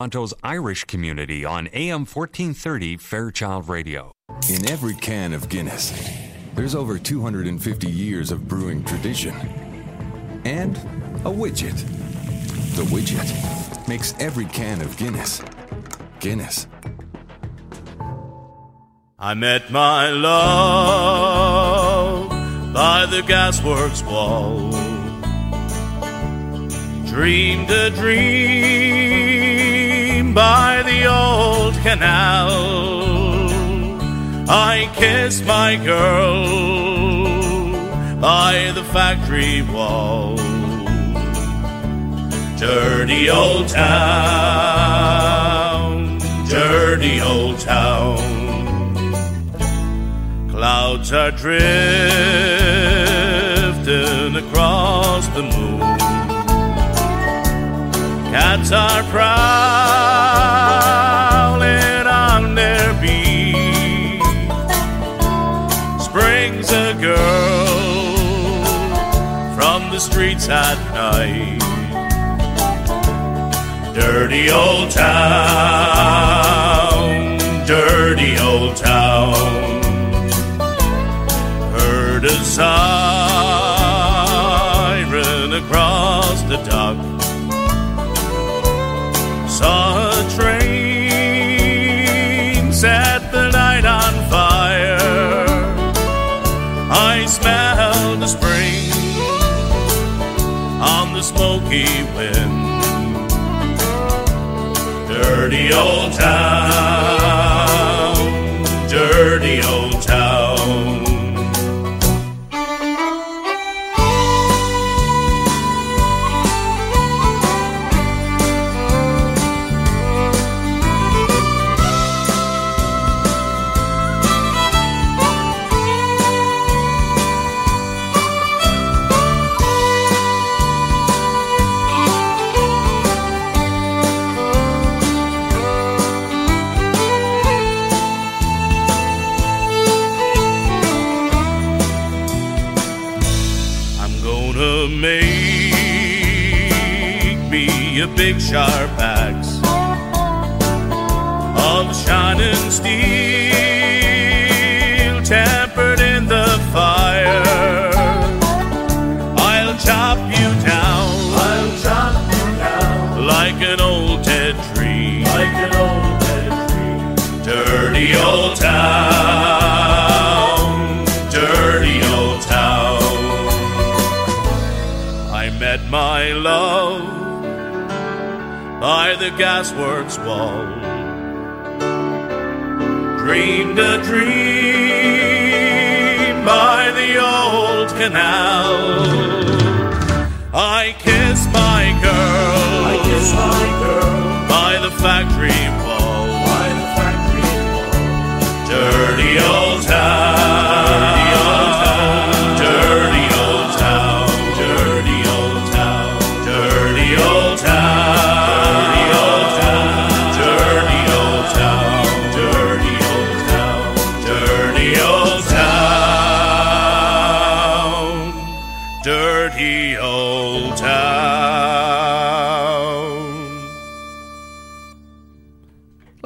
Toronto's Irish community on AM 1430 Fairchild Radio. In every can of Guinness, there's over 250 years of brewing tradition. And a widget. The widget makes every can of Guinness Guinness. I met my love by the gasworks wall. Dreamed a dream by the old canal. I kissed my girl by the factory wall. Dirty old town, dirty old town. Clouds are drifting across the moon. Cats are prowling streets at night. Dirty old town, dirty old town heard a siren Dirty old town,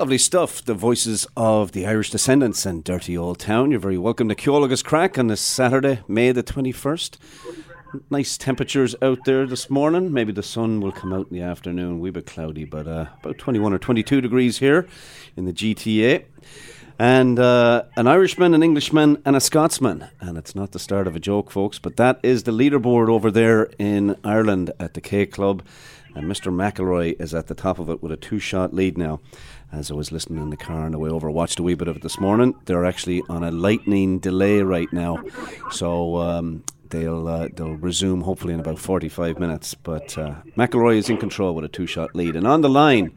Lovely stuff. The voices of the Irish Descendants and Dirty Old Town. You're very welcome to Ceol agus Craic on this Saturday, May the 21st. Nice temperatures out there this morning. Maybe the sun will come out in the afternoon. Wee bit cloudy, but uh, about 21 or 22 degrees here in the GTA. And uh, an Irishman, an Englishman, and a Scotsman. And it's not the start of a joke, folks, but that is the leaderboard over there in Ireland at the K Club. And Mr. McIlroy is at the top of it with a two shot lead now. As I was listening in the car on the way over, watched a wee bit of it this morning. They're actually on a lightning delay right now. So um, they'll uh, they'll resume hopefully in about 45 minutes. But uh, McIlroy is in control with a two shot lead. And on the line,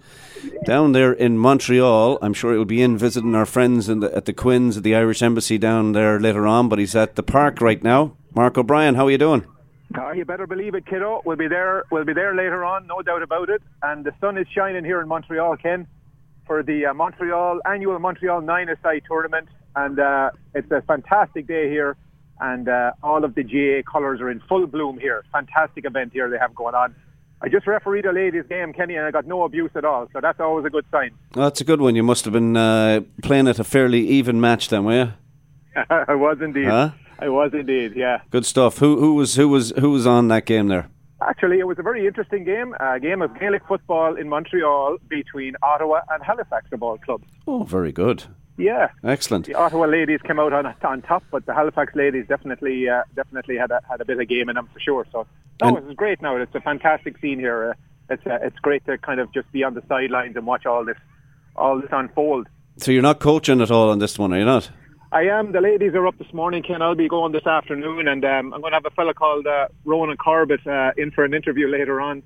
down there in Montreal, I'm sure he'll be in visiting our friends the, at the Quinns at the Irish Embassy down there later on. But he's at the park right now. Mark O'Brien, how are you doing? Oh, you better believe it, kiddo. We'll be there. We'll be there later on, no doubt about it. And the sun is shining here in Montreal, Ken, for the uh, Montreal annual Montreal Nine-a-Side tournament, and uh, it's a fantastic day here. And uh, all of the GAA colours are in full bloom here. Fantastic event here they have going on. I just refereed a ladies' game, Kenny, and I got no abuse at all. So that's always a good sign. Well, that's a good one. You must have been uh, playing at a fairly even match then, were you? I was indeed. Huh? I was indeed. Yeah. Good stuff. Who who was who was who was on that game there? Actually, it was a very interesting game. A game of Gaelic football in Montreal between Ottawa and Halifax the ball Club. Oh, very good. Yeah. Excellent. The Ottawa ladies came out on on top, but the Halifax ladies definitely uh, definitely had a, had a bit of game in them for sure. So that And- was great. Now it's a fantastic scene here. Uh, it's uh, it's great to kind of just be on the sidelines and watch all this all this unfold. So you're not coaching at all on this one, are you not? I am. The ladies are up this morning, Ken. I'll be going this afternoon, and um, I'm going to have a fella called uh, Ronan Corbett uh, in for an interview later on.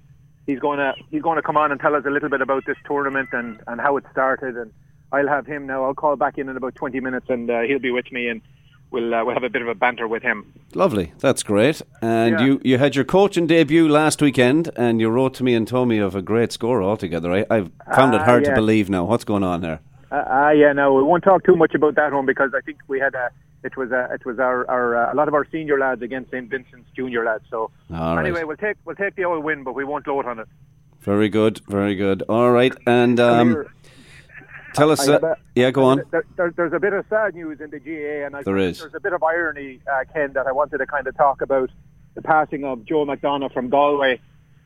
He's going to he's going to come on and tell us a little bit about this tournament and, and how it started. And I'll have him now. I'll call back in in about 20 minutes, and uh, he'll be with me, and we'll uh, we'll have a bit of a banter with him. Lovely. That's great. And Yeah. you, you had your coaching debut last weekend, and you wrote to me and told me of a great score altogether. I, I've found it Ah, hard to yeah. believe now. What's going on there? Uh, uh, yeah, no, we won't talk too much about that one because I think we had a. It was a, it was our, our uh, a lot of our senior lads against St Vincent's junior lads. So All right. anyway, we'll take we'll take the old win, but we won't gloat on it. Very good. Very good. All right. And um, tell us. Uh, a- yeah, go on. There, there, there's a bit of sad news in the GAA, and I There is. there's a bit of irony, uh, Ken, that I wanted to kind of talk about the passing of Joe McDonagh from Galway.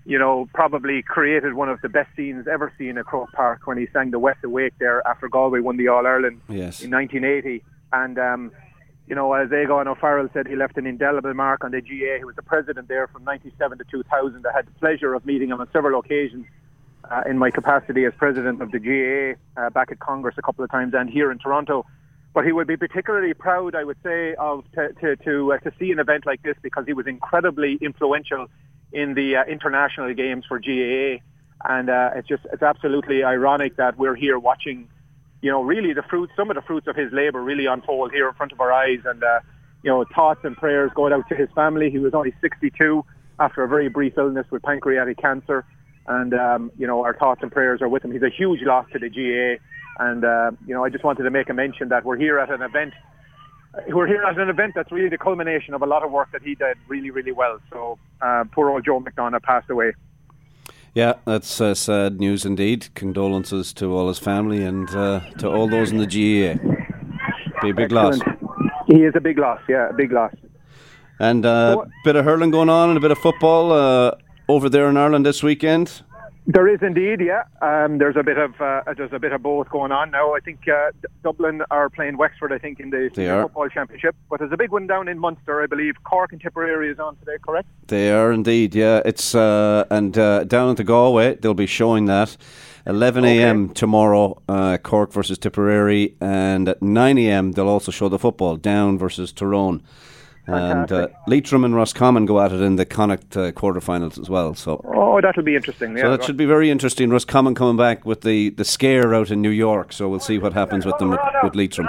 You know, probably created one of the best scenes ever seen at Croke Park when he sang the West Awake there after Galway won the All Ireland Yes. in 1980. And um, you know, as Aogán Ó Fearghail said, he left an indelible mark on the GAA. He was the president there from 97 to 2000. I had the pleasure of meeting him on several occasions uh, in my capacity as president of the GAA uh, back at Congress a couple of times and here in Toronto. But he would be particularly proud, I would say, of to to to, uh, to see an event like this because he was incredibly influential in the uh, international games for GAA, and uh, it's just it's absolutely ironic that we're here watching, you know, really the fruits, some of the fruits of his labour really unfold here in front of our eyes, and uh, you know, thoughts and prayers going out to his family. He was only 62 after a very brief illness with pancreatic cancer and um, you know our thoughts and prayers are with him. He's a huge loss to the GAA, and uh, you know I just wanted to make a mention that we're here at an event. We're here at an event that's really the culmination of a lot of work that he did really, really well. So uh, poor old Joe McDonagh passed away. Yeah, that's uh, sad news indeed. Condolences to all his family and uh, to all those in the GAA. Be a big loss. He is a big loss. Yeah, a big loss. And a So- bit of hurling going on and a bit of football uh, over there in Ireland this weekend. There is indeed, yeah. Um, there's a bit of uh, there's a bit of both going on now. I think uh, D- Dublin are playing Wexford. I think in the They Senior are. football championship, but there's a big one down in Munster, I believe. Cork and Tipperary is on today, correct? They are indeed, yeah. It's uh, and uh, down at the Galway, they'll be showing that. 11 a.m. tomorrow, uh, Cork versus Tipperary, and at 9 a.m. they'll also show the football, Down versus Tyrone. And uh, Leitrim and Roscommon go at it in the Connacht uh, quarterfinals as well. So, Oh, that'll be interesting. Yeah, so that should be very interesting. Roscommon coming back with the, the scare out in New York, so we'll see what happens with them with, Leitrim.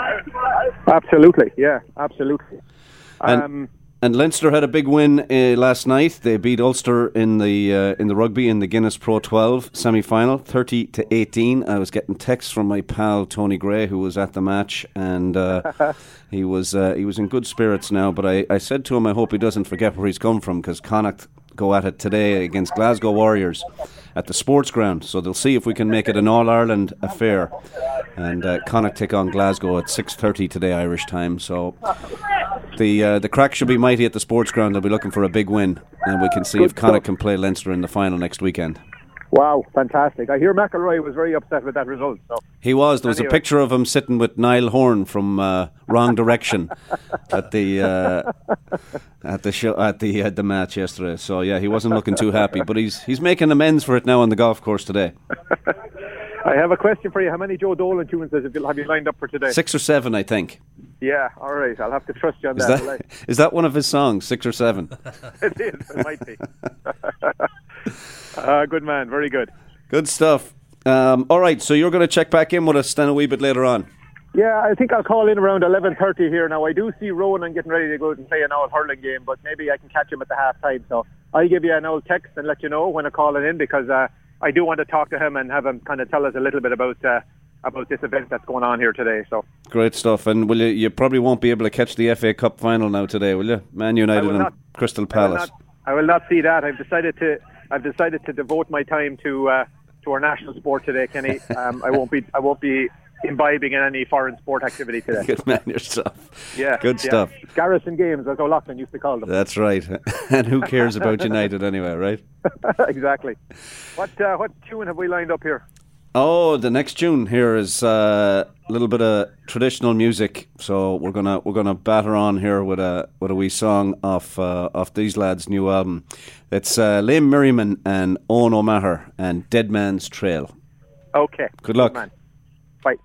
Absolutely, yeah, absolutely. And- Um, And Leinster had a big win uh, last night. They beat Ulster in the uh, in the rugby in the Guinness Pro 12 semi final, 30 to 18. I was getting texts from my pal Tony Gray, who was at the match, and uh, he was uh, he was in good spirits now. But I, I said to him, I hope he doesn't forget where he's come from, because Connacht go at it today against Glasgow Warriors at the sports ground. So they'll see if we can make it an All Ireland affair. And uh, Connacht take on Glasgow at 6:30 today Irish time. So the uh, the crack should be mighty at the sports ground. They'll be looking for a big win, and we can see if Connacht can play Leinster in the final next weekend. Wow, fantastic! I hear McIlroy was very upset with that result. So He was. There was a picture of him sitting with Niall Horan from uh, Wrong Direction at the uh, at the show at the uh, the match yesterday. So yeah, he wasn't looking too happy, but he's he's making amends for it now on the golf course today. I have a question for you. How many Joe Dolan tunes have you, have you lined up for today? Six or seven, I think. Yeah, all right. I'll have to trust you on Is that. that is that one of his songs? Six or seven? It is. It might be. Uh, good man. Very good. Good stuff. Um, all right, so you're going to check back in with us then a wee bit later on. Yeah, I think I'll call in around 11.30 here. Now, I do see Ronan getting ready to go out and play an old hurling game, but maybe I can catch him at the half time. So I'll give you an old text and let you know when I'm calling in because uh, I do want to talk to him and have him kind of tell us a little bit about uh, about this event that's going on here today. So Great stuff. And will you, you probably won't be able to catch the FA Cup final now today, will you? Man United and not. Crystal I will, Palace. not, I will not see that. I've decided to I've decided to devote my time to uh, to our national sport today, Kenny. Um, I won't be I won't be imbibing in any foreign sport activity today. Good man yourself. Yeah, Good yeah. stuff. Garrison games, as O'Loughlin used to call them. That's right. and who cares about United anyway, right? exactly. What uh, what tune have we lined up here? Oh, the next tune here is uh, a little bit of traditional music. So we're gonna we're gonna batter on here with a with a wee song off uh, off these lads' new album. It's uh, Liam Merriman and Owen O'Maher and Dead Man's Trail. Okay. Good luck. man. Bye.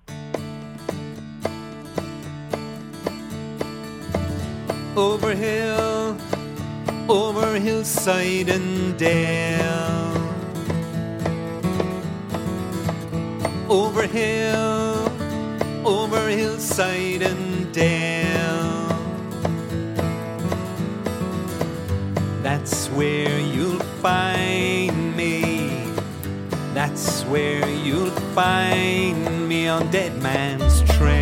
over hill, over hillside and dale. Over hill, over hillside and dale. That's where you'll find me. That's where you'll find me on Dead Man's Trail.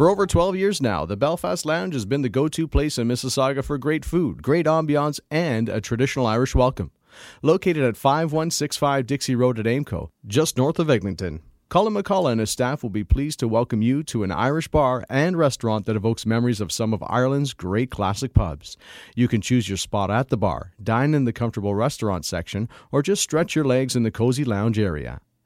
For over 12 years now, the Belfast Lounge has been the go to place in Mississauga for great food, great ambiance, and a traditional Irish welcome. Located at 5165 Dixie Road at Aimco, just north of Eglinton. Colin McCullough and his staff will be pleased to welcome you to an Irish bar and restaurant that evokes memories of some of Ireland's great classic pubs. You can choose your spot at the bar, dine in the comfortable restaurant section, or just stretch your legs in the cozy lounge area.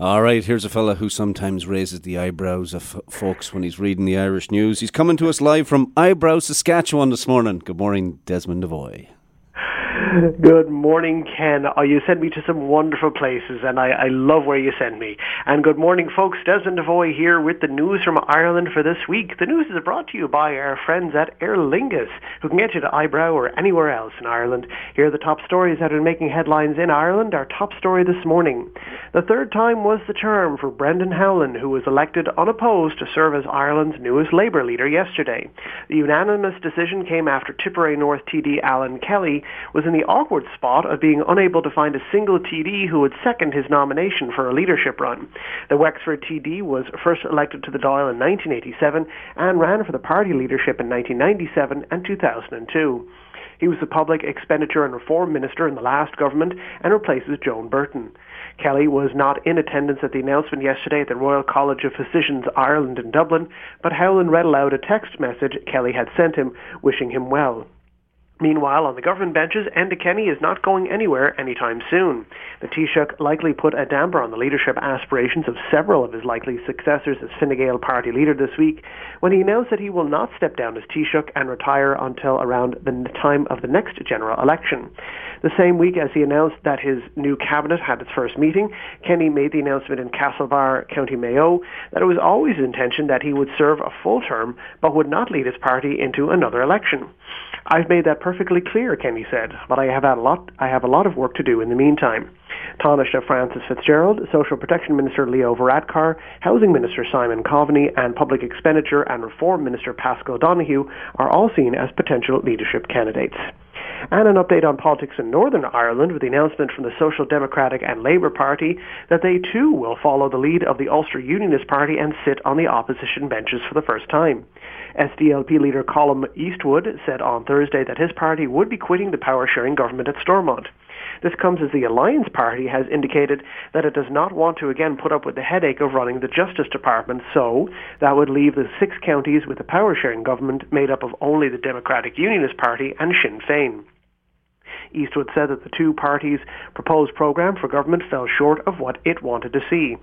All right, here's a fella who sometimes raises the eyebrows of folks when he's reading the Irish news. He's coming to us live from Eyebrow, Saskatchewan this morning. Good morning, Desmond Devoy. Good morning, Ken. Oh, you sent me to some wonderful places, and I, I love where you send me. And good morning, folks. Desmond Devoy here with the news from Ireland for this week. The news is brought to you by our friends at Aer Lingus, who can get you to Eyebrow or anywhere else in Ireland. Here are the top stories that are making headlines in Ireland. Our top story this morning. The third time was the charm for Brendan Howlin, who was elected unopposed to serve as Ireland's newest Labour leader yesterday. The unanimous decision came after Tipperary North TD Alan Kelly was in the awkward spot of being unable to find a single TD who would second his nomination for a leadership run. The Wexford TD was first elected to the Dáil in 1987 and ran for the party leadership in 1997 and 2002. He was the Public Expenditure and Reform Minister in the last government and replaces Joan Burton. Kelly was not in attendance at the announcement yesterday at the Royal College of Physicians Ireland in Dublin, but Howlin read aloud a text message Kelly had sent him wishing him well. Meanwhile, on the government benches, Enda Kenny is not going anywhere anytime soon. The Taoiseach likely put a damper on the leadership aspirations of several of his likely successors as Fine Gael party leader this week when he announced that he will not step down as Taoiseach and retire until around the time of the next general election. The same week as he announced that his new cabinet had its first meeting, Kenny made the announcement in Castlebar, County Mayo, that it was always his intention that he would serve a full term but would not lead his party into another election. I've made that perfectly clear, Kenny said, but I have had a lot I have a lot of work to do in the meantime. Taoiseach Frances Fitzgerald, Social Protection Minister Leo Varadkar, Housing Minister Simon Coveney, and Public Expenditure and Reform Minister Paschal Donohoe are all seen as potential leadership candidates. And an update on politics in Northern Ireland with the announcement from the Social Democratic and Labour Party that they too will follow the lead of the Ulster Unionist Party and sit on the opposition benches for the first time. SDLP leader Colm Eastwood said on Thursday that his party would be quitting the power-sharing government at Stormont. This comes as the Alliance Party has indicated that it does not want to again put up with the headache of running the Justice Department, so that would leave the six counties with a power-sharing government made up of only the Democratic Unionist Party and Sinn Féin. Eastwood said that the two parties' proposed programme for government fell short of what it wanted to see.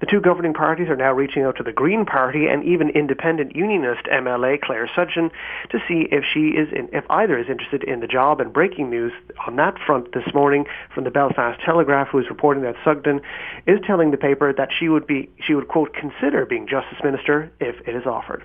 The two governing parties are now reaching out to the Green Party and even independent unionist MLA Claire Sugden to see if she is in, if either is interested in the job. And breaking news on that front this morning from the Belfast Telegraph, who is reporting that Sugden is telling the paper that she would be she would quote consider being Justice Minister if it is offered.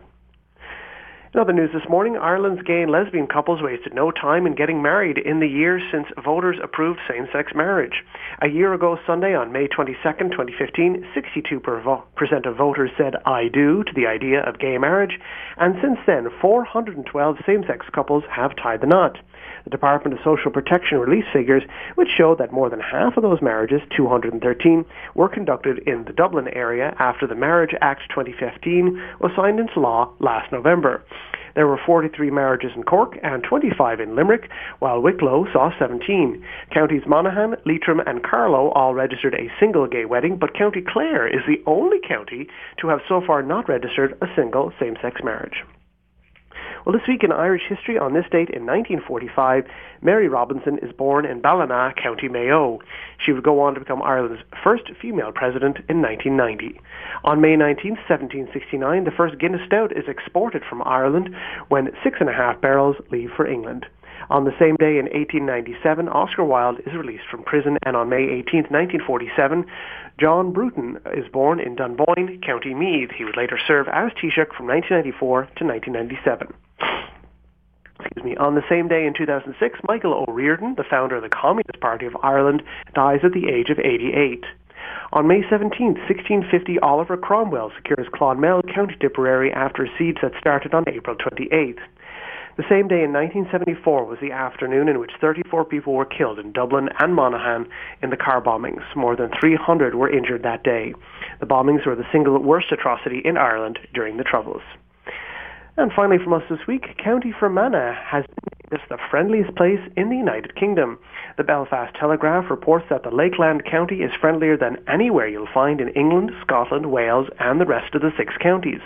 In other news this morning, Ireland's gay and lesbian couples wasted no time in getting married in the years since voters approved same-sex marriage. A year ago Sunday, on May 22, 2015, 62% of voters said I do to the idea of gay marriage, and since then, 412 same-sex couples have tied the knot. The Department of Social Protection released figures which showed that more than half of those marriages, 213, were conducted in the Dublin area after the Marriage Act 2015 was signed into law last November. There were 43 marriages in Cork and 25 in Limerick, while Wicklow saw 17. Counties Monaghan, Leitrim and Carlow all registered a single gay wedding, but County Clare is the only county to have so far not registered a single same-sex marriage. Well, this week in Irish history, on this date in 1945, Mary Robinson is born in Ballina, County Mayo. She would go on to become Ireland's first female president in 1990. On May 19, 1769, the first Guinness Stout is exported from Ireland when six and a half barrels leave for England. On the same day in 1897, Oscar Wilde is released from prison, and on May 18, 1947, John Bruton is born in Dunboyne, County Meath. He would later serve as Taoiseach from 1994 to 1997. Excuse me. On the same day in 2006, Michael O'Riordan, the founder of the Communist Party of Ireland, dies at the age of 88. On May 17, 1650, Oliver Cromwell secures Clonmel, County Tipperary, after a siege that started on April 28. The same day in 1974 was the afternoon in which 34 people were killed in Dublin and Monaghan in the car bombings. More than 300 were injured that day. The bombings were the single worst atrocity in Ireland during the Troubles. And finally from us this week, County Fermanagh has been the friendliest place in the United Kingdom. The Belfast Telegraph reports that the Lakeland County is friendlier than anywhere you'll find in England, Scotland, Wales, and the rest of the six counties.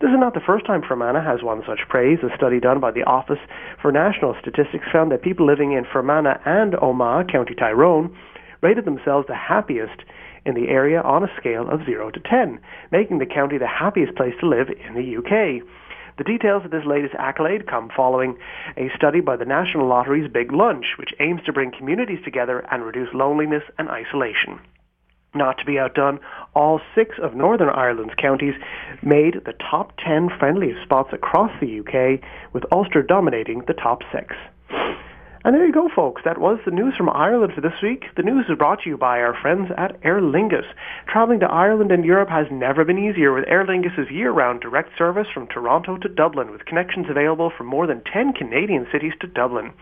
This is not the first time Fermanagh has won such praise. A study done by the Office for National Statistics found that people living in Fermanagh and Omagh, County Tyrone, rated themselves the happiest in the area on a scale of 0 to 10, making the county the happiest place to live in the UK. The details of this latest accolade come following a study by the National Lottery's Big Lunch, which aims to bring communities together and reduce loneliness and isolation. Not to be outdone, all six of Northern Ireland's counties made the top 10 friendliest spots across the UK, with Ulster dominating the top six. And there you go, folks. That was the news from Ireland for this week. The news is brought to you by our friends at Aer Lingus. Traveling to Ireland and Europe has never been easier with Aer Lingus' year-round direct service from Toronto to Dublin, with connections available from more than 10 Canadian cities to Dublin.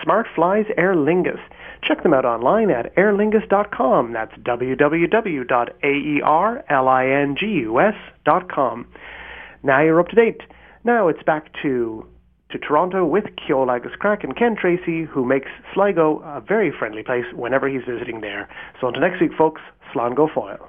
Smart flies Aer Lingus. Check them out online at aerlingus.com. That's www.aerlingus.com. Now you're up to date. Now it's back to to Toronto with Ceol Agus Craic and Ken Tracy, who makes Sligo a very friendly place whenever he's visiting there. So until next week, folks, Slán go foil.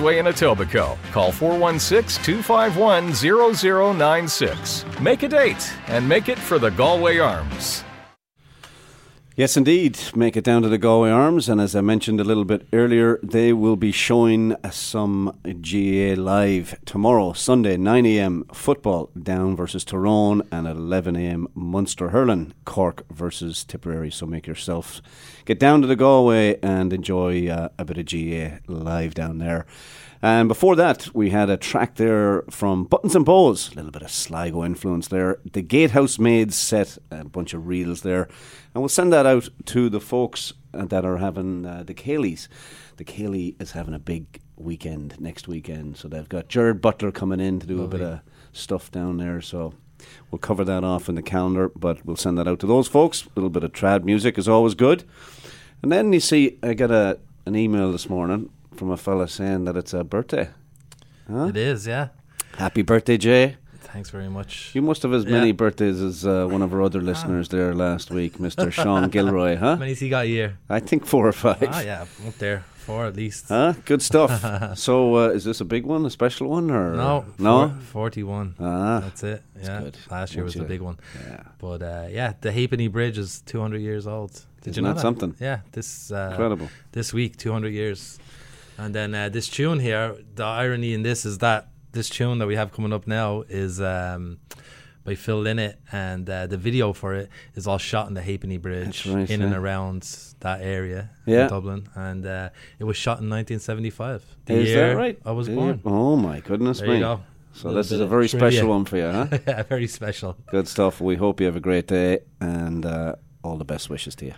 Queensway in Etobicoke. Call 416 251 0096. Make a date and make it for the Galway Arms. Yes, indeed. Make it down to the Galway Arms, and as I mentioned a little bit earlier, they will be showing some GAA live tomorrow, Sunday, 9 a.m. football down versus Tyrone, and at 11 a.m. Munster hurling, Cork versus Tipperary. So make yourself get down to the Galway and enjoy uh, a bit of GAA live down there. And before that, we had a track there from Buttons and Bows, a little bit of Sligo influence there. The Gatehouse Maids set a bunch of reels there. And we'll send that out to the folks uh, that are having uh, the Cayleys. The Cayley is having a big weekend next weekend. So they've got Jared Butler coming in to do a bit of stuff down there. So we'll cover that off in the calendar, but we'll send that out to those folks. A little bit of trad music is always good. And then you see, I got a an email this morning from a fella saying that it's a birthday. Huh? It is, yeah. Happy birthday, Jay. Thanks very much. You must have as Yeah. many birthdays as uh, one of our other listeners there last week, Mr. Sean Gilroy, huh? How many's he got a year? I think four or five. Ah, yeah, up there. Four at least. Huh? Good stuff. so, uh, is this a big one, a special one, or No, no? four- 41. Ah, That's it. Yeah, good. last year Once was the big one. Yeah. But uh, yeah, the Halfpenny Bridge is 200 years old. Did Isn't you know that something? Yeah, this uh, Incredible. This week, 200 years. And then uh, this tune here, the irony in this is that this tune that we have coming up now is um, by Phil Lynott, and uh, the video for it is all shot in the Halfpenny Bridge right, in and around that area Yeah. in Dublin. And uh, it was shot in 1975. The Is year that right? I was Yeah. born. Oh my goodness There me! you go. So this is a very trivia. special one for you, huh? yeah, very special. Good stuff. We hope you have a great day, and uh, all the best wishes to you.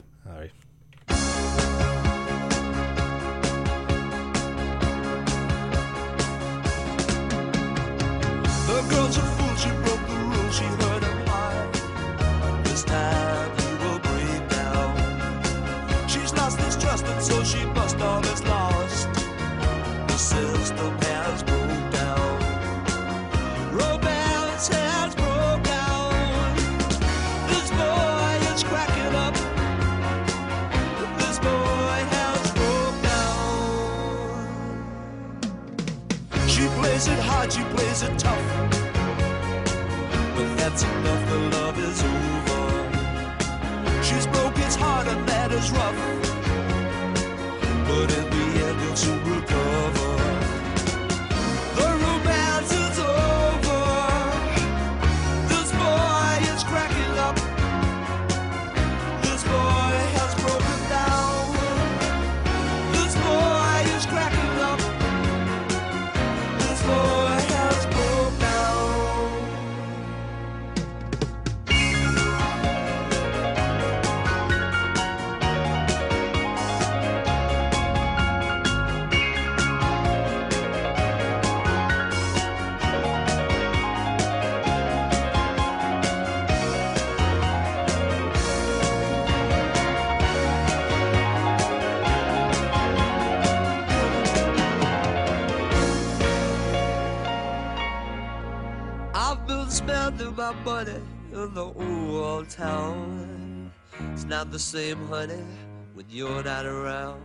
In the old town. It's not the same, honey, when you're not around.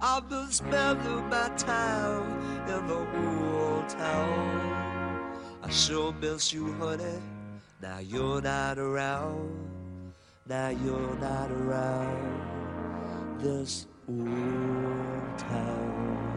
I've been spending my time in the old town. I sure miss you, honey. Now you're not around. Now you're not around this old town.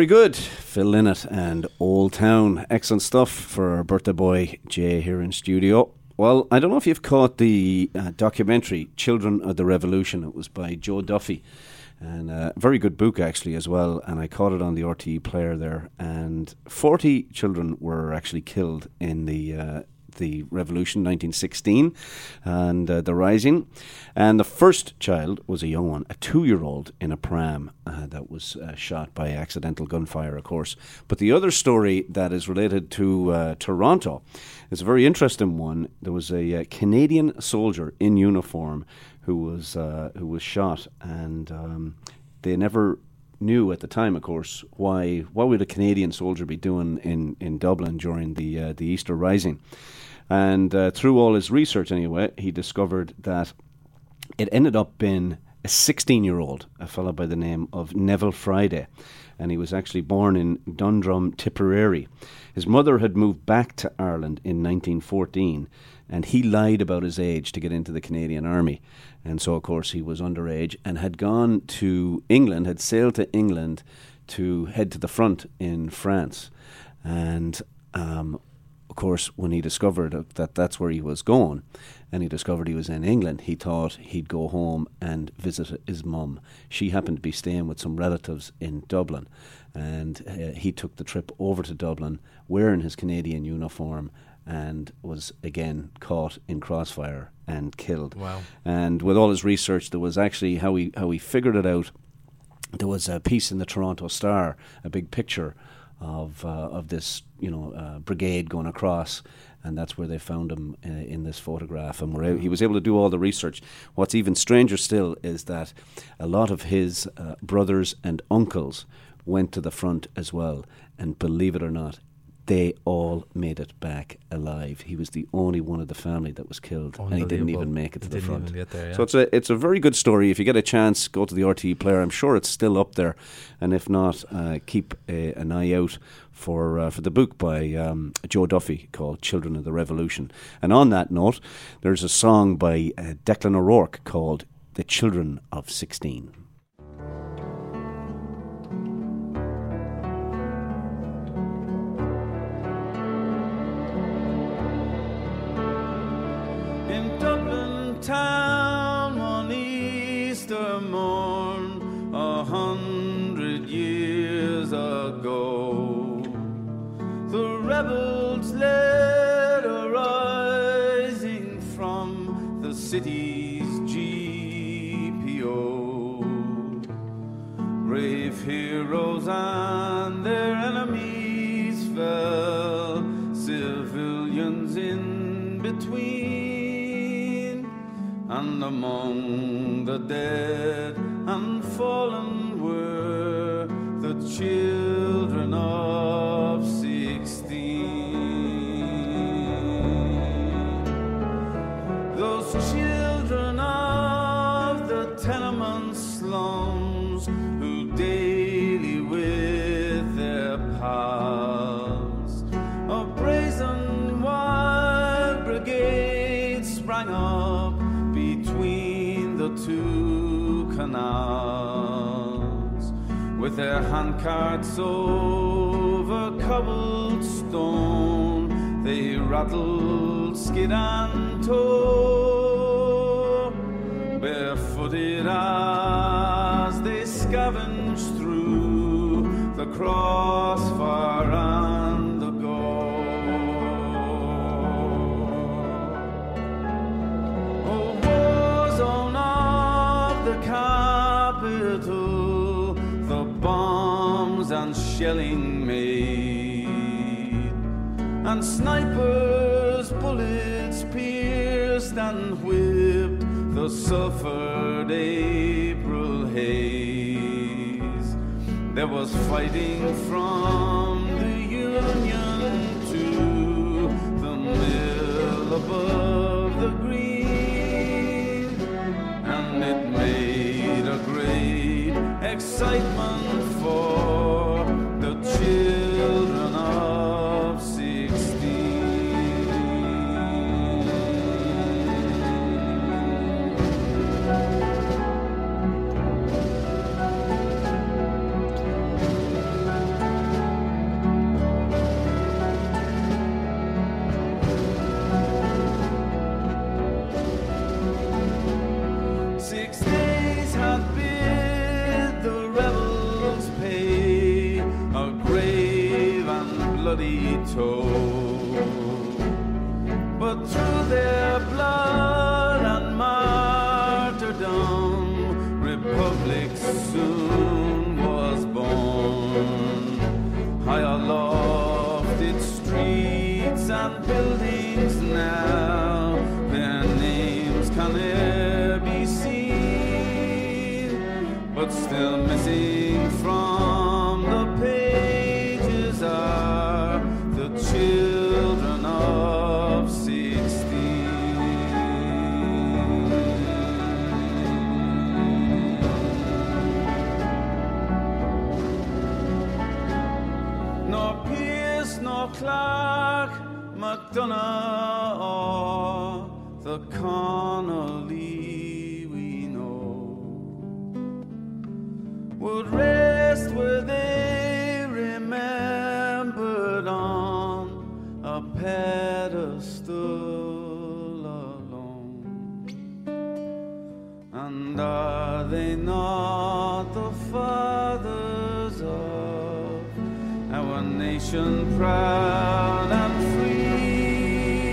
Very good. Phil Lynott and Old Town. Excellent stuff for our birthday boy Jay here in studio. Well, I don't know if you've caught the uh, documentary Children of the Revolution. It was by Joe Duffy. And a very good book, actually, as well. And I caught it on the RTE player there. And 40 children were actually killed in the uh, the revolution, 1916, and uh, the Rising. And the first child was a young one, a two year old in a pram uh, that was uh, shot by accidental gunfire, of course. But the other story that is related to uh, Toronto is a very interesting one. There was a uh, Canadian soldier in uniform who was, uh, who was shot, and um, they never knew at the time, of course, why what would a Canadian soldier be doing in, in Dublin during the uh, the Easter Rising, and uh, through all his research anyway, he discovered that it ended up being a 16 year old, a fellow by the name of Neville Friday, and he was actually born in Dundrum, Tipperary. His mother had moved back to Ireland in 1914, and he lied about his age to get into the Canadian Army. And so, of course, he was underage and had gone to England, had sailed to England to head to the front in France. And um, of course, when he discovered that that's where he was going, and he discovered he was in England, he thought he'd go home and visit his mum. She happened to be staying with some relatives in Dublin, and uh, he took the trip over to Dublin wearing his Canadian uniform and was again caught in crossfire and killed. Wow. And with all his research, there was actually how he how he figured it out. There was a piece in the Toronto Star, a big picture of uh, of this you know uh, brigade going across, and that's where they found him in, in this photograph. And were, he was able to do all the research. What's even stranger still is that a lot of his uh, brothers and uncles went to the front as well, and believe it or not, they all made it back alive. He was the only one of the family that was killed, and he didn't even make it to He the front. there, yeah. So it's a it's a very good story. If you get a chance, go to the RTE player. I'm sure it's still up there, and if not, uh, keep a, an eye out for uh, for the book by um, Joe Duffy called "Children of the Revolution." And on that note, there's a song by uh, Declan O'Rourke called "The Children of 16." A hundred years ago. The rebels led a rising from the city's GPO. Brave heroes and their enemies fell, civilians in between. And among the dead with their handcarts over cobbled stone. They rattled skid and toe barefooted as they scavenged through the crossfire shelling made, and snipers' bullets pierced and whipped the sulfured April haze. There was fighting from the Union to the mill above the green, and it made a great excitement nation proud and free?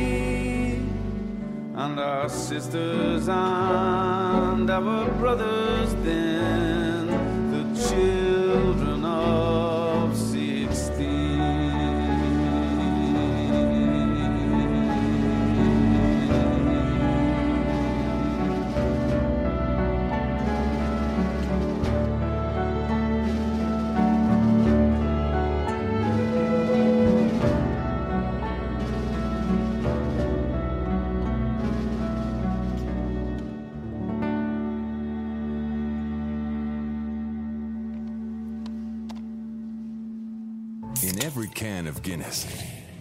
And our sisters and our brothers then,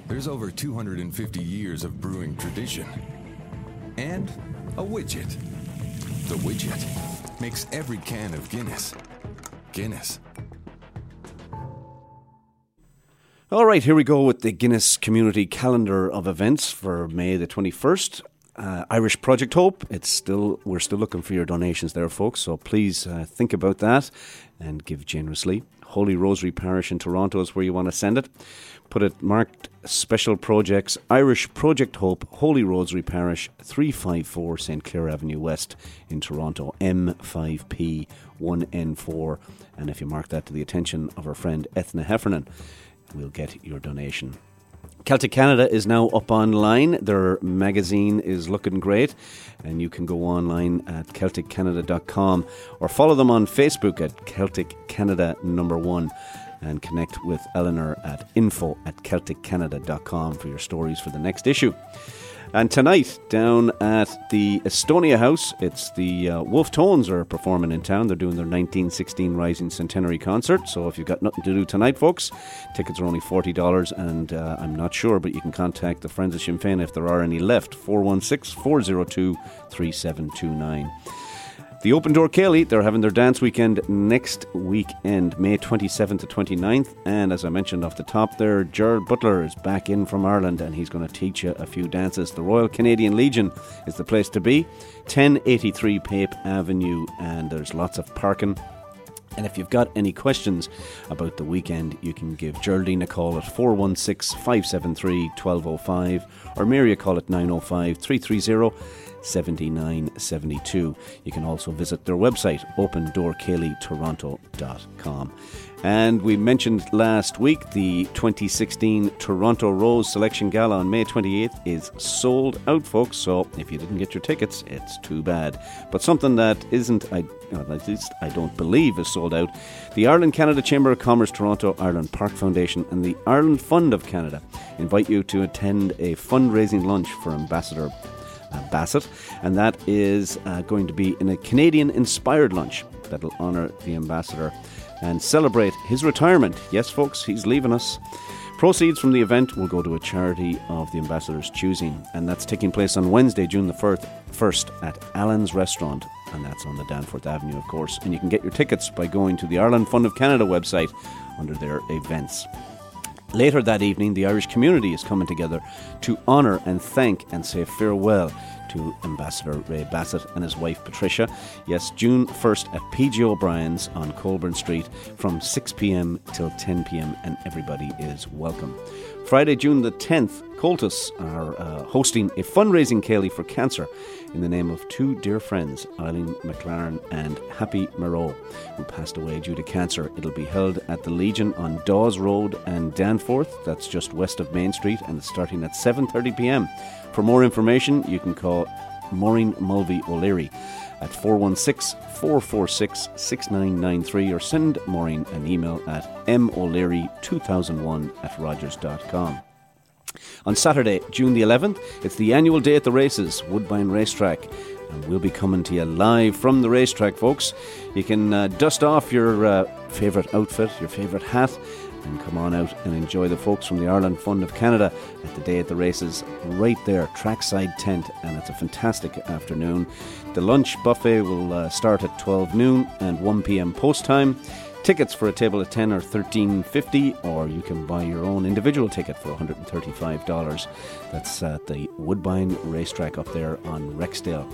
there's over 250 years of brewing tradition. And a widget. The widget makes every can of Guinness Guinness. All right, here we go with the Guinness Community Calendar of Events for May the 21st. Uh, Irish Project Hope. It's still we're still looking for your donations there, folks. So please uh, think about that and give generously. Holy Rosary Parish in Toronto is where you want to send it. Put it marked Special Projects Irish Project Hope Holy Rosary Parish 354 St Clair Avenue West in Toronto M5P 1N4 and if you mark that to the attention of our friend Ethna Heffernan we'll get your donation. Celtic Canada is now up online. Their magazine is looking great, and you can go online at CelticCanada.com or follow them on Facebook at Celtic Canada number one and connect with Eleanor at info at CelticCanada.com for your stories for the next issue. And tonight, down at the Estonia House, it's the uh, Wolf Tones are performing in town. They're doing their 1916 Rising Centenary concert. So if you've got nothing to do tonight, folks, tickets are only $40. And uh, I'm not sure, but you can contact the Friends of Sinn Féin if there are any left. 416 402 3729. The Open Door Kelly, they're having their dance weekend next weekend, May 27th to 29th. And as I mentioned off the top there, Gerald Butler is back in from Ireland and he's going to teach you a few dances. The Royal Canadian Legion is the place to be, 1083 Pape Avenue, and there's lots of parking. And if you've got any questions about the weekend, you can give Geraldine a call at 416 573 1205 or Mary a call at 905 330 7972. You can also visit their website, opendoorkellytoronto.com. And we mentioned last week the 2016 Toronto Rose Selection Gala on May 28th is sold out, folks. So if you didn't get your tickets, it's too bad. But something that isn't, I, at least I don't believe, is sold out. The Ireland Canada Chamber of Commerce Toronto Ireland Park Foundation and the Ireland Fund of Canada invite you to attend a fundraising lunch for Ambassador Bassett, and that is uh, going to be in a Canadian inspired lunch that'll honour the ambassador and celebrate his retirement. Yes, folks, he's leaving us. Proceeds from the event will go to a charity of the ambassador's choosing, and that's taking place on Wednesday, June the 1st at Allen's Restaurant, and that's on the Danforth Avenue, of course. And you can get your tickets by going to the Ireland Fund of Canada website under their events. Later that evening, the Irish community is coming together to honour and thank and say farewell to Ambassador Ray Bassett and his wife Patricia. Yes, June 1st at PG O'Brien's on Colborne Street from 6 pm till 10 pm, and everybody is welcome. Friday, June the 10th, Comhaltas are uh, hosting a fundraising Céilí for cancer in the name of two dear friends, Eileen McLaren and Happy Moreau, who passed away due to cancer. It'll be held at the Legion on Dawes Road and Danforth. That's just west of Main Street, and it's starting at 7:30 p.m. For more information, you can call Maureen Mulvey O'Leary at 416 446 6993 or send Maureen an email at moleary2001 at rogers.com. On Saturday, June the 11th, it's the annual day at the races, Woodbine Racetrack. And we'll be coming to you live from the racetrack, folks. You can uh, dust off your uh, favourite outfit, your favourite hat, and come on out and enjoy the folks from the Ireland Fund of Canada at the day at the races right there, trackside tent, and it's a fantastic afternoon. The lunch buffet will uh, start at 12 noon and 1 p.m. post time. Tickets for a table of 10 are 13.50 or you can buy your own individual ticket for $135. That's at the Woodbine Racetrack up there on Rexdale.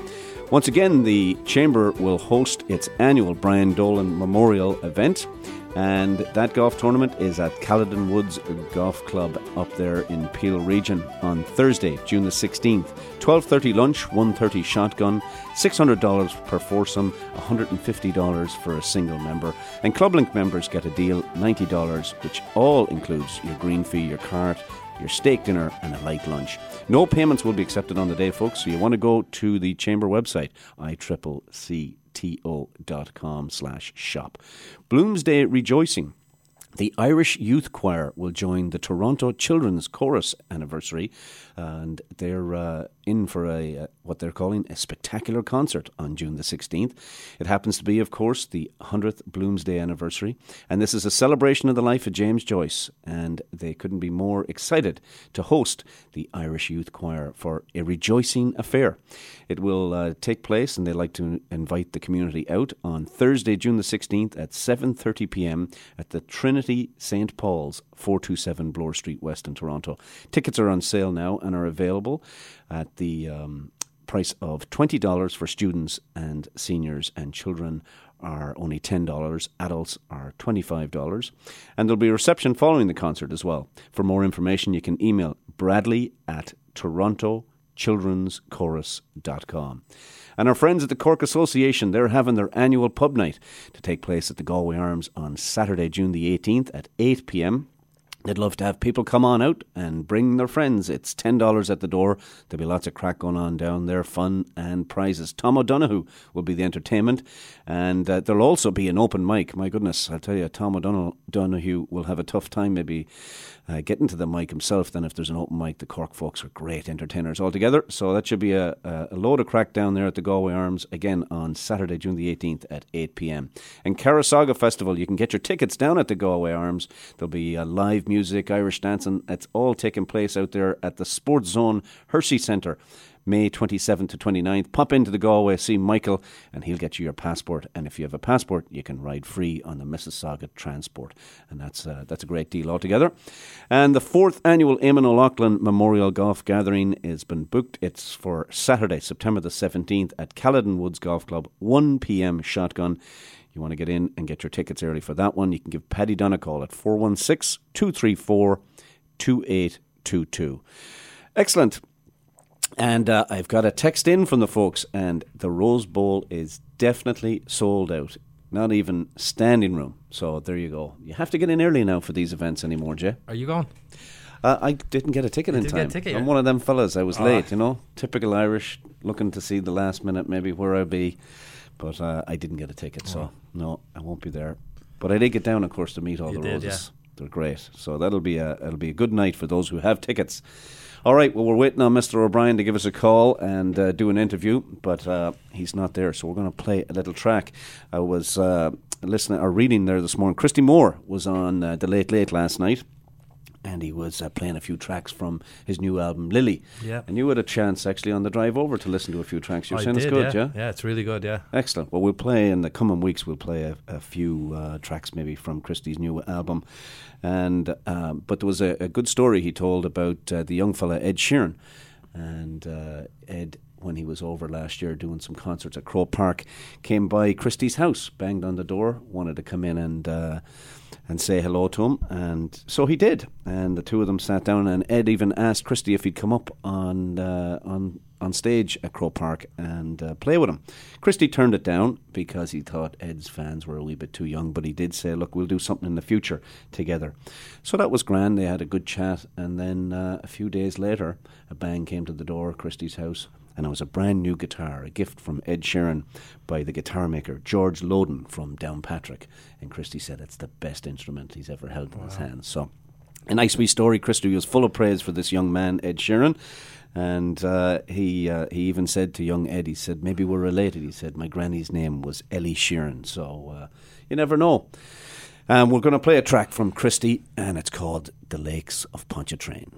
Once again, the Chamber will host its annual Brian Dolan Memorial event and that golf tournament is at Caledon Woods Golf Club up there in Peel Region on Thursday, June the 16th. 12:30 lunch, 1:30 shotgun, $600 per foursome, $150 for a single member, and Clublink members get a deal $90, which all includes your green fee, your cart, your steak dinner, and a light lunch. No payments will be accepted on the day, folks. So you want to go to the chamber website, ICCC to.com slash shop. Bloomsday Rejoicing. The Irish Youth Choir will join the Toronto Children's Chorus anniversary, and they're uh, in for a uh, what they're calling a spectacular concert on June the 16th. It happens to be, of course, the 100th Bloomsday anniversary, and this is a celebration of the life of James Joyce, and they couldn't be more excited to host the Irish Youth Choir for a rejoicing affair. It will uh, take place, and they'd like to invite the community out on Thursday, June the 16th at 7:30 p.m. at the Trinity St. Paul's, 427 Bloor Street West in Toronto. Tickets are on sale now and are available at the um, price of $20 for students and seniors, and children are only $10. Adults are $25. And there'll be a reception following the concert as well. For more information, you can email bradley at torontochildren'schorus.com. And our friends at the Cork Association, they're having their annual pub night to take place at the Galway Arms on Saturday, June the 18th at 8 p.m. They'd love to have people come on out and bring their friends. It's $10 at the door. There'll be lots of crack going on down there, fun and prizes. Tom O'Donoghue will be the entertainment, and uh, there'll also be an open mic. My goodness, I'll tell you, Tom O'Donoghue will have a tough time maybe uh, getting to the mic himself then if there's an open mic. The Cork folks are great entertainers altogether. So that should be a, a load of crack down there at the Galway Arms again on Saturday, June the 18th at 8 pm. And Carassauga Festival, you can get your tickets down at the Galway Arms. There'll be uh, live music, Irish dancing. It's all taking place out there at the Sports Zone Hershey Centre. May 27th to 29th. Pop into the Galway, see Michael, and he'll get you your passport. And if you have a passport, you can ride free on the Mississauga Transport. And that's, uh, that's a great deal altogether. And the fourth annual Eamon O'Loughlin Memorial Golf Gathering has been booked. It's for Saturday, September the 17th at Caledon Woods Golf Club, 1 p.m. shotgun. You want to get in and get your tickets early for that one, you can give Paddy Dunn a call at 416 234 2822. Excellent. And uh, I've got a text in from the folks, and the Rose Bowl is definitely sold out. Not even standing room. So there you go. You have to get in early now for these events anymore, Jay. Are you going? Uh, I didn't get a ticket You in didn't get a time. ticket, I'm one of them fellas. I was Ah. late, you know. Typical Irish, looking to see the last minute, maybe where I'll be. But uh, I didn't get a ticket, so no, I won't be there. But I did get down, of course, to meet all You the did, roses. They're great. So that'll be a it'll be a good night for those who have tickets. All right, well, we're waiting on Mr. O'Brien to give us a call and uh, do an interview, but uh, he's not there, so we're going to play a little track. I was uh, listening or reading there this morning. Christy Moore was on uh, the Late Late last night, and he was uh, playing a few tracks from his new album Lily. Yeah. And you had a chance actually on the drive over to listen to a few tracks. You're I saying it's good, yeah. yeah? Yeah, it's really good, yeah. Excellent. Well, we'll play in the coming weeks. We'll play a, a few uh, tracks maybe from Christy's new album, and um, but there was a, a good story he told about uh, the young fella Ed Sheeran, and uh, Ed when he was over last year doing some concerts at Croke Park, came by Christy's house, banged on the door, wanted to come in and uh, and say hello to him, and so he did. And the two of them sat down, and Ed even asked Christy if he'd come up on uh, on on stage at Croke Park and uh, play with him. Christy turned it down because he thought Ed's fans were a wee bit too young, but he did say, "Look, we'll do something in the future together." So that was grand. They had a good chat, and then uh, a few days later, a bang came to the door of Christy's house. And it was a brand new guitar, a gift from Ed Sheeran by the guitar maker George Lowden from Downpatrick. And Christy said it's the best instrument he's ever held in his hands. So a nice wee story. Christy was full of praise for this young man, Ed Sheeran. And uh, he uh, he even said to young Ed, he said, maybe we're related. He said, my granny's name was Ellie Sheeran. So uh, you never know. Um, we're going to play a track from Christy, and it's called The Lakes of Pontchartrain.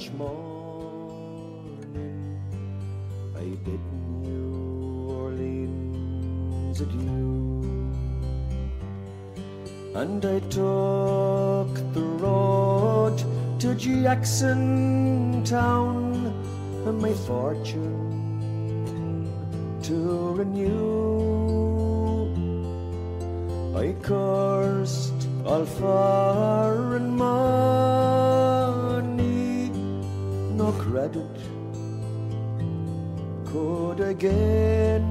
March morning. I bid New Orleans adieu. And I took the road to Jackson Town and my fortune to renew. I cursed all foreign money, no credit could again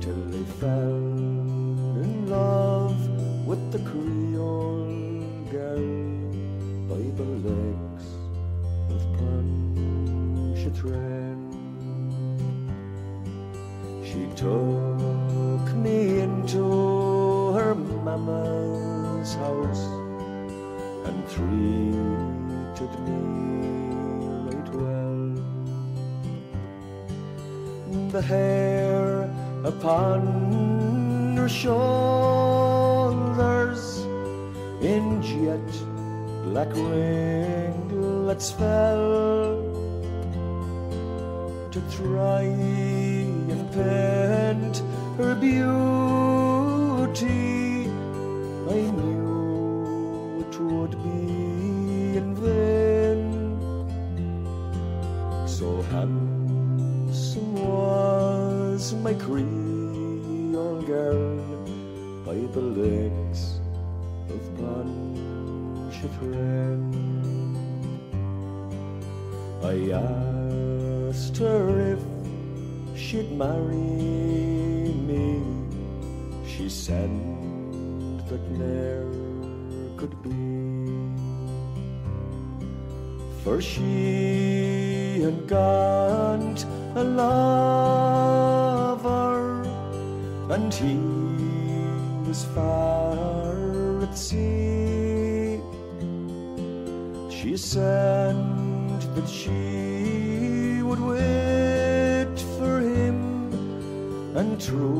till I fell in love with the Creole girl by the lakes of Pontchartrain. She took me into her mama's house and treated The hair upon her shoulders in jet black ringlets fell to try and paint her beauty. Could be. For she had got a lover, and he was far at sea. She said that she would wait for him, and true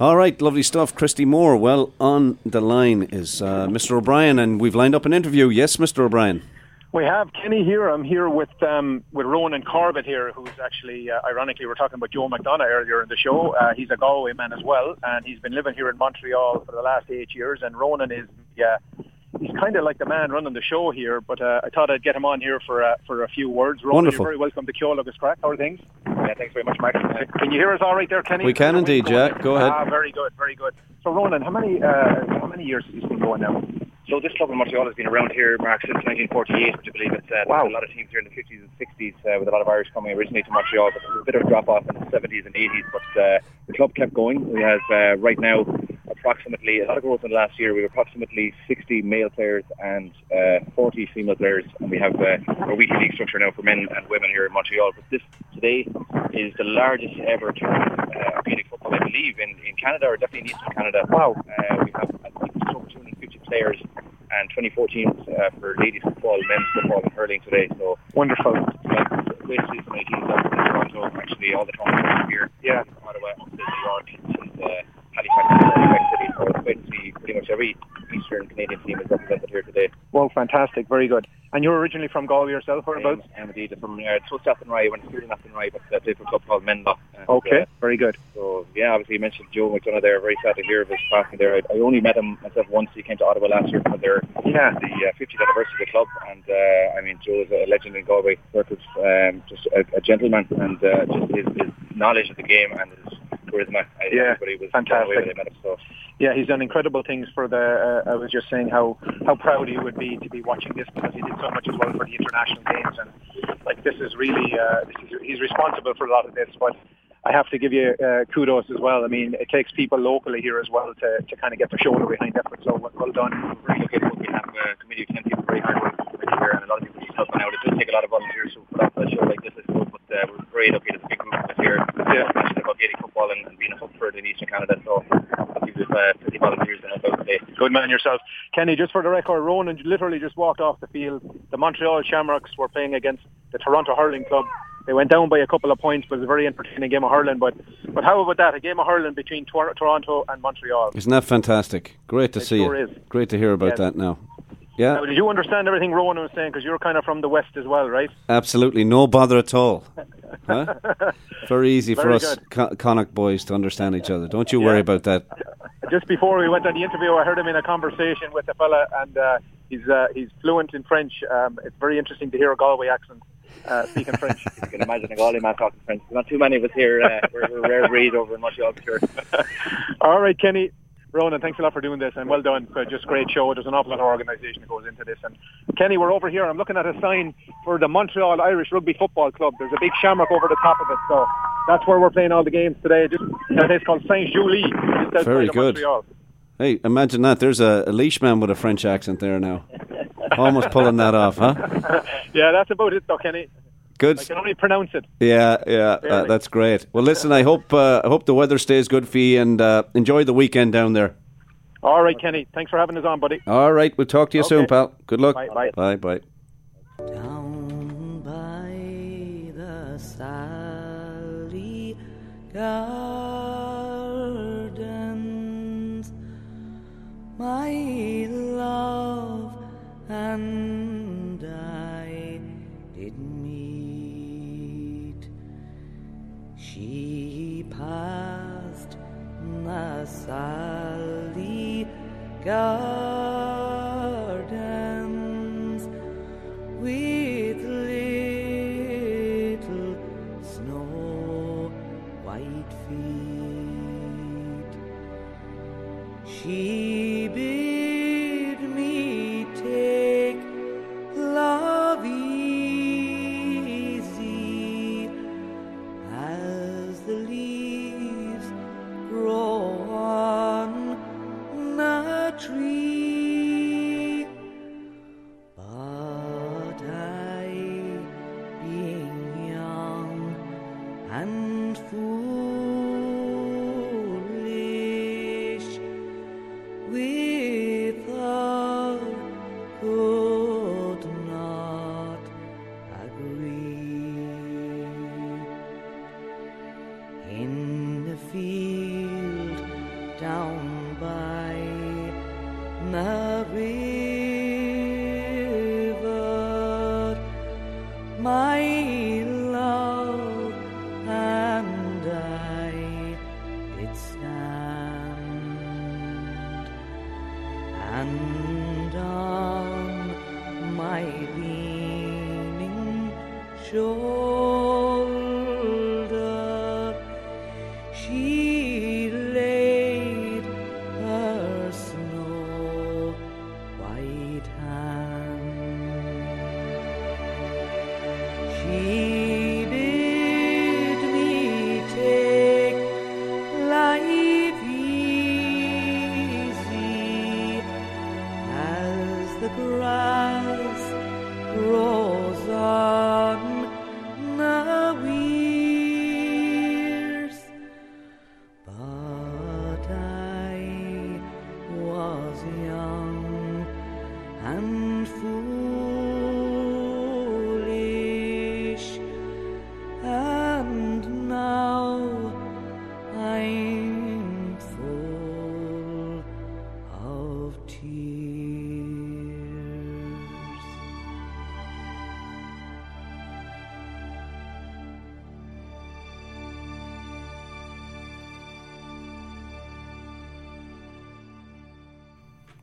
All right, lovely stuff. Christy Moore. Well, on the line is uh, Mr. O'Brien, and we've lined up an interview. Yes, Mr. O'Brien. We have Kenny here. I'm here with um, with Ronan Corbett here, who's actually, uh, ironically, we are talking about Joe McDonagh earlier in the show. Uh, he's a Galway man as well, and he's been living here in Montreal for the last eight years. And Ronan is, yeah, he's kind of like the man running the show here. But uh, I thought I'd get him on here for uh, for a few words. Ronan, Wonderful. you're very welcome to Ceol agus Craic. How are things? Yeah, thanks very much, Mark. Can you hear us all right there, Kenny? We can indeed, yeah. Go ahead. Ah, very good, very good. So, Ronan, how many uh, how many years has this been going now? So this club in Montreal has been around here, Mark, since 1948, which I believe it's uh, Wow. a lot of teams here in the 50s and 60s uh, with a lot of Irish coming originally to Montreal, but there was a bit of a drop off in the 70s and 80s. But uh, the club kept going. We have uh, right now approximately a lot of growth in the last year. We have approximately 60 male players and uh, 40 female players, and we have uh, a weekly league structure now for men and women here in Montreal. But this today is the largest ever tournament uh, of Gaelic football, I believe, in, in Canada or definitely in Eastern Canada. Wow! Uh, we have I think just over 250 players and 24 teams uh, for ladies football, men's football, and hurling today. So wonderful. Like, great to see so many in Toronto. Actually, all the tournaments here. Yeah. Ottawa, New York, and uh, Halifax, Halifax City. So it's great to see pretty much every Eastern Canadian team is represented here today. Well, fantastic. Very good. And you're originally from Galway yourself, whereabouts? Am indeed from uh, to Athenry. I went to school in Athenry, but I played for a club called Menlo. And, Okay, uh, very good. so yeah, obviously you mentioned Joe McDonagh there. Very sad to hear of his passing there. I, I only met him myself once. He came to Ottawa last year for their Yeah. the uh, 50th anniversary of the club, and uh, I mean Joe is a legend in Galway circles, um, just a, a gentleman, and uh, just his, his knowledge of the game and his I, Yeah, everybody was blown away when fantastic. So Yeah, he's done incredible things for the. Uh, I was just saying how how proud he would be to be watching this because he did so much as well for the international games, and like this is really uh, this is, he's responsible for a lot of this. But I have to give you uh, kudos as well. I mean, it takes people locally here as well to, to kind of get their shoulder behind effort. So well, well done. we're very lucky that we have a committee of 10 people, very hard working here, and a lot of people just helping out. It does take a lot of volunteers to put on a show like this, I suppose, but uh, we're very lucky that the big group of us here Yeah. passionate about Gaelic football and, and being a hub for it in Eastern Canada. So I think we've uh, 50 volunteers to help out Yourself. Kenny, just for the record, Ronan literally just walked off the field. The Montreal Shamrocks were playing against the Toronto Hurling Club. They went down by a couple of points, but it was a very entertaining game of hurling. But but how about that? A game of hurling between Tor- Toronto and Montreal. Isn't that fantastic? Great to It see sure you. is. Great to hear about Yes. that now. Yeah, Now, did you understand everything Ronan was saying? Because you're kind of from the West as well, right? absolutely. No bother at all. Huh? Very easy for Very us good. Con- Connacht boys to understand each other. Don't you worry Yeah. about that. Just before we went on the interview, I heard him in a conversation with a fella, and uh, he's uh, he's fluent in French. Um, it's very interesting to hear a Galway accent uh, speaking French. You can imagine a Galway man talking French. There's not too many of us here. Uh, we're, we're a rare breed over in Montreal, for sure. All right, Kenny. Ronan, thanks a lot for doing this, and well done. Just great show. There's an awful lot of organisation that goes into this. And Kenny, we're over here. I'm looking at a sign for the Montreal Irish Rugby Football Club. There's a big shamrock over the top of it, so that's where we're playing all the games today. Just a place called Sainte-Julie, Very good. Montreal. Hey, imagine that. There's a, a leash man with a French accent there now. Almost pulling that off, huh? yeah, that's about it, though, Kenny. Good. I can only pronounce it. Yeah, yeah, uh, that's great. Well, listen, I hope uh, I hope the weather stays good for you and uh, enjoy the weekend down there. All right, Kenny. Thanks for having us on, buddy. All right, we'll talk to you soon, pal. Good luck. Bye, bye. bye, bye. Down by the Sally Gardens, my love and She passed the Sally grass grows.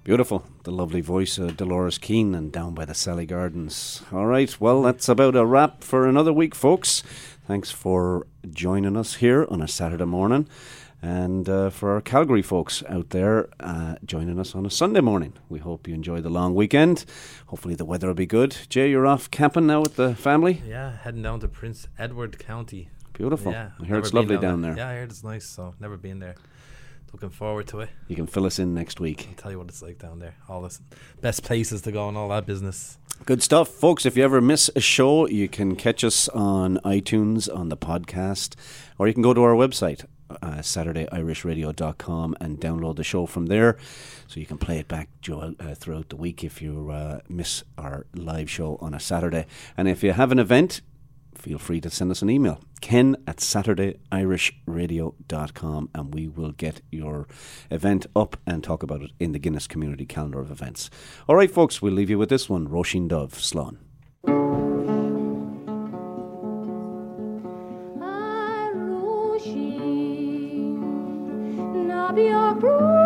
Beautiful. The lovely voice of Dolores Keane and down by the Sally Gardens. All right. Well, that's about a wrap for another week, folks. Thanks for joining us here on a Saturday morning. And uh, for our Calgary folks out there uh, joining us on a Sunday morning, we hope you enjoy the long weekend. Hopefully, the weather will be good. Jay, you're off camping now with the family? Yeah, heading down to Prince Edward County. Beautiful. Yeah, I hear it's lovely down there. Yeah, I heard it's nice. So never been there. Looking forward to it. You can fill us in next week. I'll tell you what it's like down there. All the best places to go and all that business. Good stuff, folks. If you ever miss a show, you can catch us on iTunes on the podcast, or you can go to our website, uh, SaturdayIrishRadio.com, and download the show from there. So you can play it back uh, throughout the week if you uh, miss our live show on a Saturday. And if you have an event, feel free to send us an email ken at saturdayirishradio.com and we will get your event up and talk about it in the guinness community calendar of events. All right folks we'll leave you with this one Róisín Dubh slán Programming ah,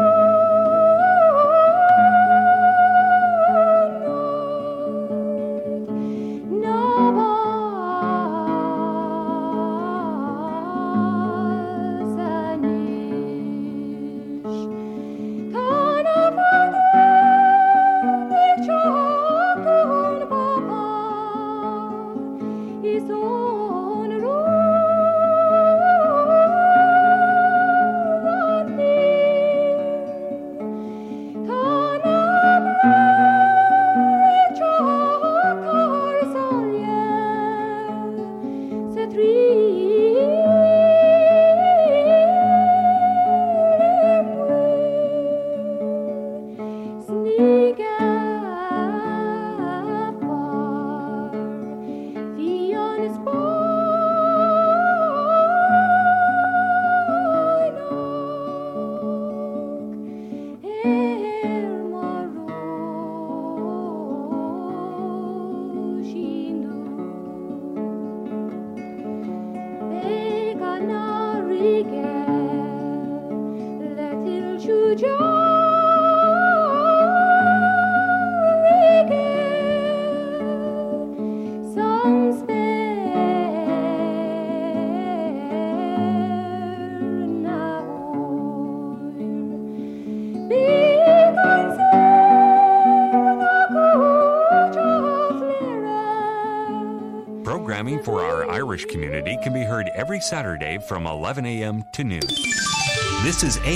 every Saturday from 11 a.m. to noon. This is